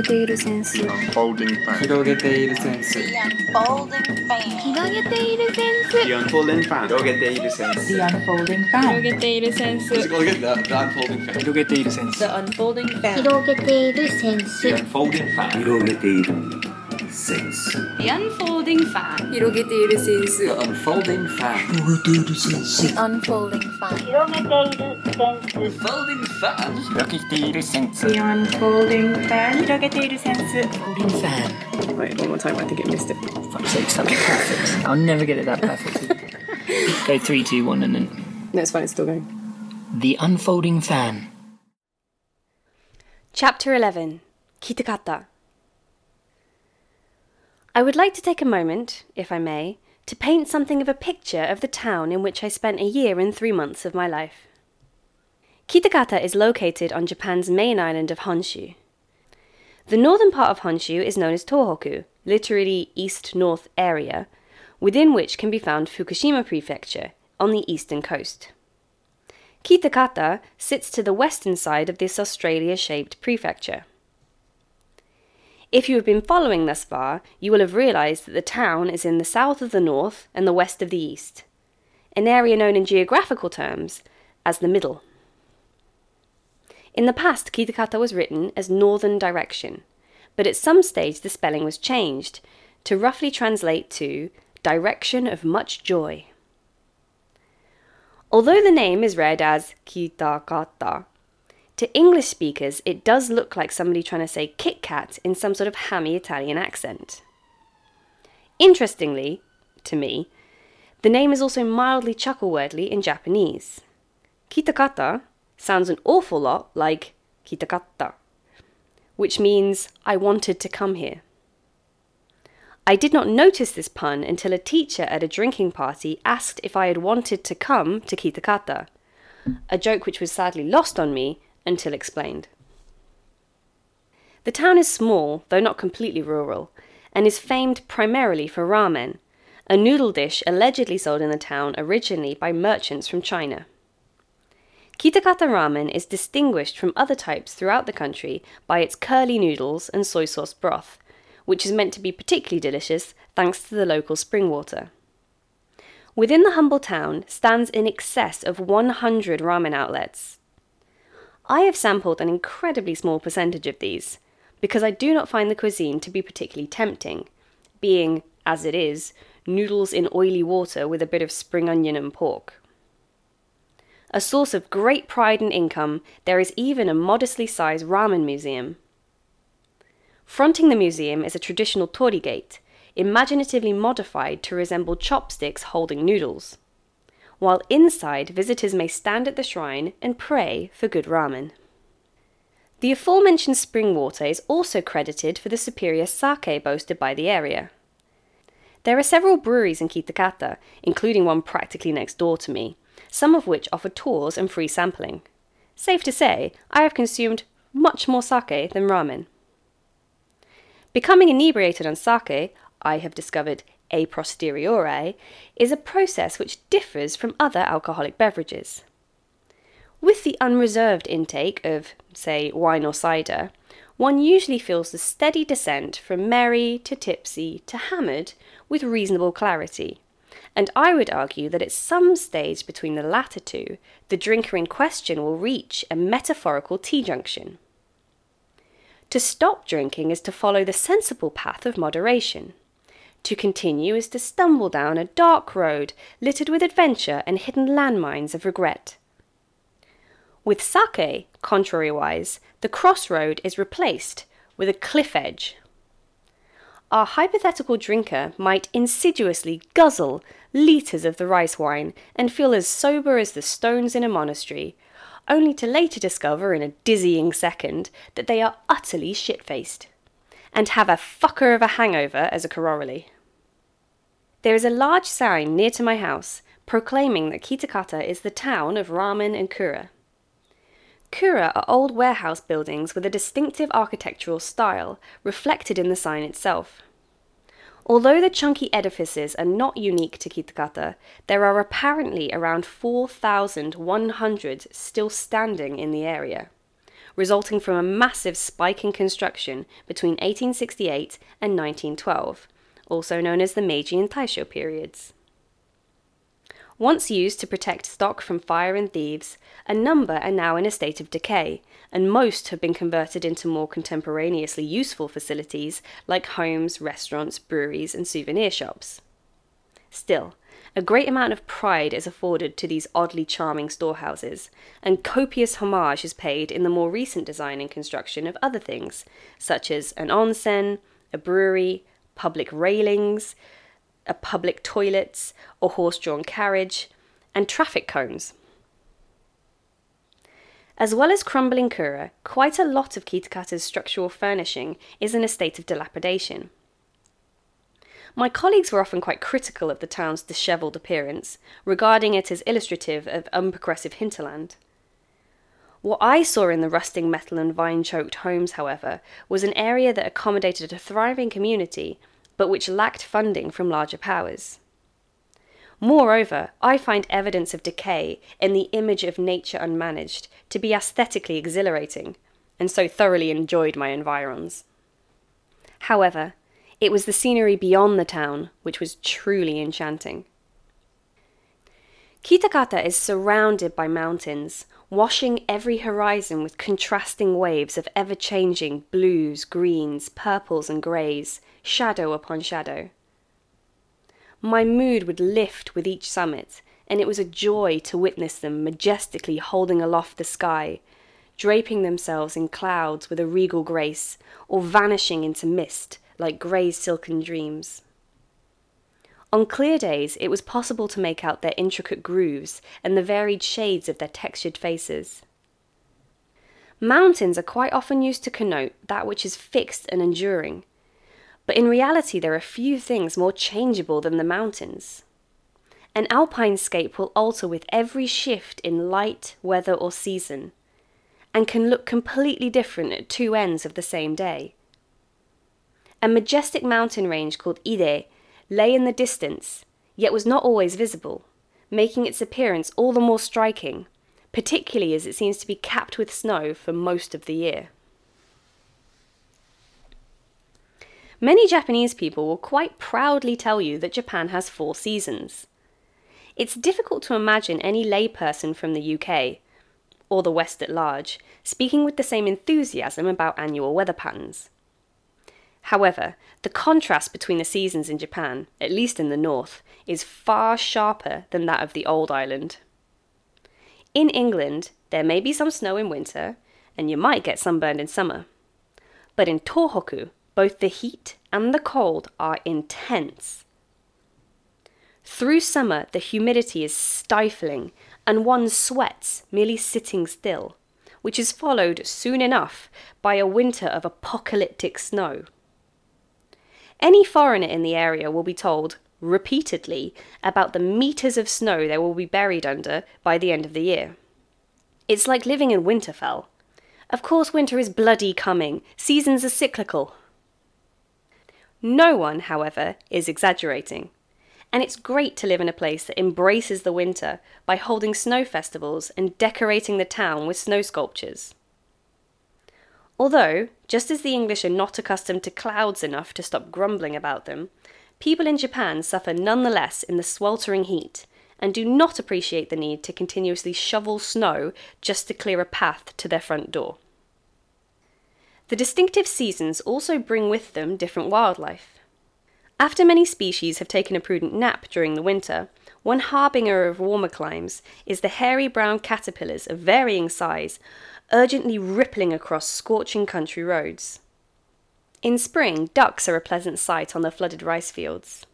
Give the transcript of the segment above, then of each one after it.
広げているセンス Unfolding fan. 広げているセンス The unfolding fan. 広げているセンス The unfolding fan. 広げているセンス The unfolding 広 fan. げているセンス Go get the, the unfolding fan. 広げているセンス The unfolding fan. 広げているセンス The unfolding fan. 広げている センス The unfolding fan. 広げているセンス The unfolding fan. Unfolding fan. Unfolding fan. 広げているセンス The unfolding fan. 広げているセンス。 Wait, one more time. I think it missed it. fuck's sake something perfect I'll never get it that perfect go three two one and then No, it's fine. It's still going. the unfolding fan Chapter 11 Kitakata. I would like to take a moment, if I may, to paint something of a picture of the town in which I spent a year and three months of my life. Kitakata is located on Japan's main island of Honshu. The northern part of Honshu is known as Tohoku, literally east north area, within which can be found Fukushima Prefecture on the eastern coast. Kitakata sits to the western side of this Australia shaped prefecture. If you have been following thus far, you will have realised that the town is in the south of the north and the west of the east, an area known in geographical terms as the middle. In the past, Kitakata was written as Northern Direction, but at some stage the spelling was changed to roughly translate to Direction of Much Joy. Although the name is read as Kitakata, to English speakers it does look like somebody trying to say Kit Kat in some sort of hammy Italian accent. Interestingly, to me, the name is also mildly chuckle-wordly in Japanese. Kitakata sounds an awful lot like Kitakata, which means I wanted to come here. I did not notice this pun until a teacher at a drinking party asked if I had wanted to come to Kitakata, a joke which was sadly lost on me until explained. The town is small, though not completely rural, and is famed primarily for ramen, a noodle dish allegedly sold in the town originally by merchants from China. Kitakata ramen is distinguished from other types throughout the country by its curly noodles and soy sauce broth, which is meant to be particularly delicious thanks to the local spring water. Within the humble town stands in excess of 100 ramen outlets. I have sampled an incredibly small percentage of these because I do not find the cuisine to be particularly tempting, being, as it is, noodles in oily water with a bit of spring onion and pork. A source of great pride and income, there is even a modestly sized ramen museum. Fronting the museum is a traditional torii gate, imaginatively modified to resemble chopsticks holding noodles. While inside, visitors may stand at the shrine and pray for good ramen. The aforementioned spring water is also credited for the superior sake boasted by the area. There are several breweries in Kitakata, including one practically next door to me, some of which offer tours and free sampling. Safe to say, I have consumed much more sake than ramen. Becoming inebriated on sake, I have discovered a posteriori, is a process which differs from other alcoholic beverages. With the unreserved intake of, say, wine or cider, one usually feels the steady descent from merry to tipsy to hammered with reasonable clarity. And I would argue that at some stage between the latter two, the drinker in question will reach a metaphorical T junction. To stop drinking is to follow the sensible path of moderation. To continue is to stumble down a dark road littered with adventure and hidden landmines of regret. With sake, contrariwise, the crossroad is replaced with a cliff edge. Our hypothetical drinker might insidiously guzzle litres of the rice wine and feel as sober as the stones in a monastery, only to later discover in a dizzying second that they are utterly shit faced, and have a fucker of a hangover as a corollary. There is a large sign near to my house proclaiming that Kitakata is the town of ramen and kura. Kura are old warehouse buildings with a distinctive architectural style reflected in the sign itself. Although the chunky edifices are not unique to Kitakata, there are apparently around 4,100 still standing in the area, resulting from a massive spike in construction between 1868 and 1912, also known as the Meiji and Taisho periods. Once used to protect stock from fire and thieves, a number are now in a state of decay, and most have been converted into more contemporaneously useful facilities like homes, restaurants, breweries, and souvenir shops. Still, a great amount of pride is afforded to these oddly charming storehouses, and copious homage is paid in the more recent design and construction of other things, such as an onsen, a brewery, public railings, a public toilets a horse drawn carriage, and traffic cones. As well as crumbling kura, quite a lot of Kitakata's structural furnishing is in a state of dilapidation. My colleagues were often quite critical of the town's dishevelled appearance, regarding it as illustrative of unprogressive hinterland. What I saw in the rusting metal and vine choked homes, however, was an area that accommodated a thriving community, but which lacked funding from larger powers. Moreover, I find evidence of decay in the image of nature unmanaged to be aesthetically exhilarating, and so thoroughly enjoyed my environs. However, it was the scenery beyond the town which was truly enchanting. Kitakata is surrounded by mountains, washing every horizon with contrasting waves of ever changing blues, greens, purples, and greys, shadow upon shadow. My mood would lift with each summit, and it was a joy to witness them majestically holding aloft the sky, draping themselves in clouds with a regal grace, or vanishing into mist like grey silken dreams. On clear days, it was possible to make out their intricate grooves and the varied shades of their textured faces. Mountains are quite often used to connote that which is fixed and enduring, but in reality, there are few things more changeable than the mountains. An alpine scape will alter with every shift in light, weather, or season, and can look completely different at two ends of the same day. A majestic mountain range called Iide lay in the distance, yet was not always visible, making its appearance all the more striking, particularly as it seems to be capped with snow for most of the year. Many Japanese people will quite proudly tell you that Japan has four seasons. It's difficult to imagine any layperson from the UK, or the West at large, speaking with the same enthusiasm about annual weather patterns. However, the contrast between the seasons in Japan, at least in the north, is far sharper than that of the old island. In England, there may be some snow in winter, and you might get sunburned in summer. But in Tohoku, both the heat and the cold are intense. Through summer, the humidity is stifling, and one sweats merely sitting still, which is followed soon enough by a winter of apocalyptic snow. Any foreigner in the area will be told, repeatedly, about the meters of snow they will be buried under by the end of the year. It's like living in Winterfell. Of course, winter is bloody coming, seasons are cyclical. No one, however, is exaggerating. And it's great to live in a place that embraces the winter by holding snow festivals and decorating the town with snow sculptures. Although, just as the English are not accustomed to clouds enough to stop grumbling about them, people in Japan suffer nonetheless in the sweltering heat and do not appreciate the need to continuously shovel snow just to clear a path to their front door. The distinctive seasons also bring with them different wildlife. After many species have taken a prudent nap during the winter, one harbinger of warmer climes is the hairy brown caterpillars of varying size, urgently rippling across scorching country roads. In spring, ducks are a pleasant sight on the flooded rice fields.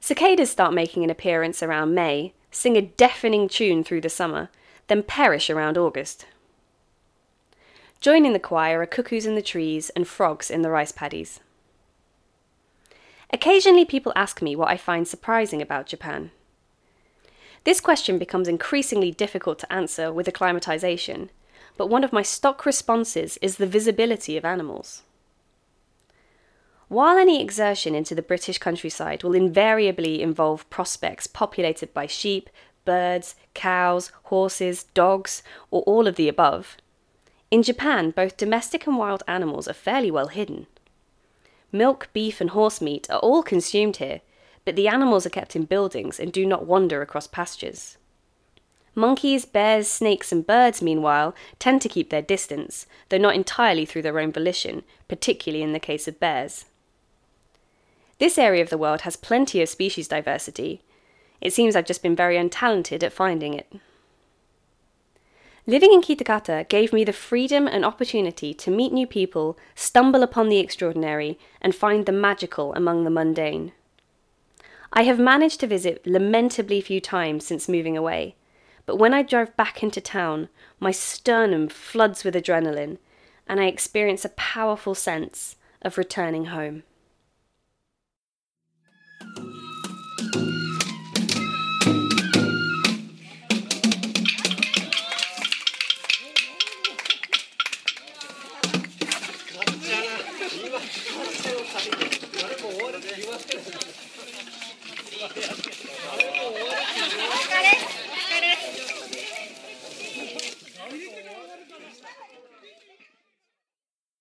Cicadas start making an appearance around May, sing a deafening tune through the summer, then perish around August. Joining the choir are cuckoos in the trees and frogs in the rice paddies. Occasionally, people ask me what I find surprising about Japan. This question becomes increasingly difficult to answer with acclimatization, but one of my stock responses is the visibility of animals. While any exertion into the British countryside will invariably involve prospects populated by sheep, birds, cows, horses, dogs, or all of the above, In Japan, both domestic and wild animals are fairly well hidden. Milk, beef, and horse meat are all consumed here, but the animals are kept in buildings and do not wander across pastures. Monkeys, bears, snakes, and birds, meanwhile, tend to keep their distance, though not entirely through their own volition, particularly in the case of bears. This area of the world has plenty of species diversity. It seems I've just been very untalented at finding it. Living in Kitakata gave me the freedom and opportunity to meet new people, stumble upon the extraordinary, and find the magical among the mundane. I have managed to visit lamentably few times since moving away, but when I drive back into town, my sternum floods with adrenaline, and I experience a powerful sense of returning home.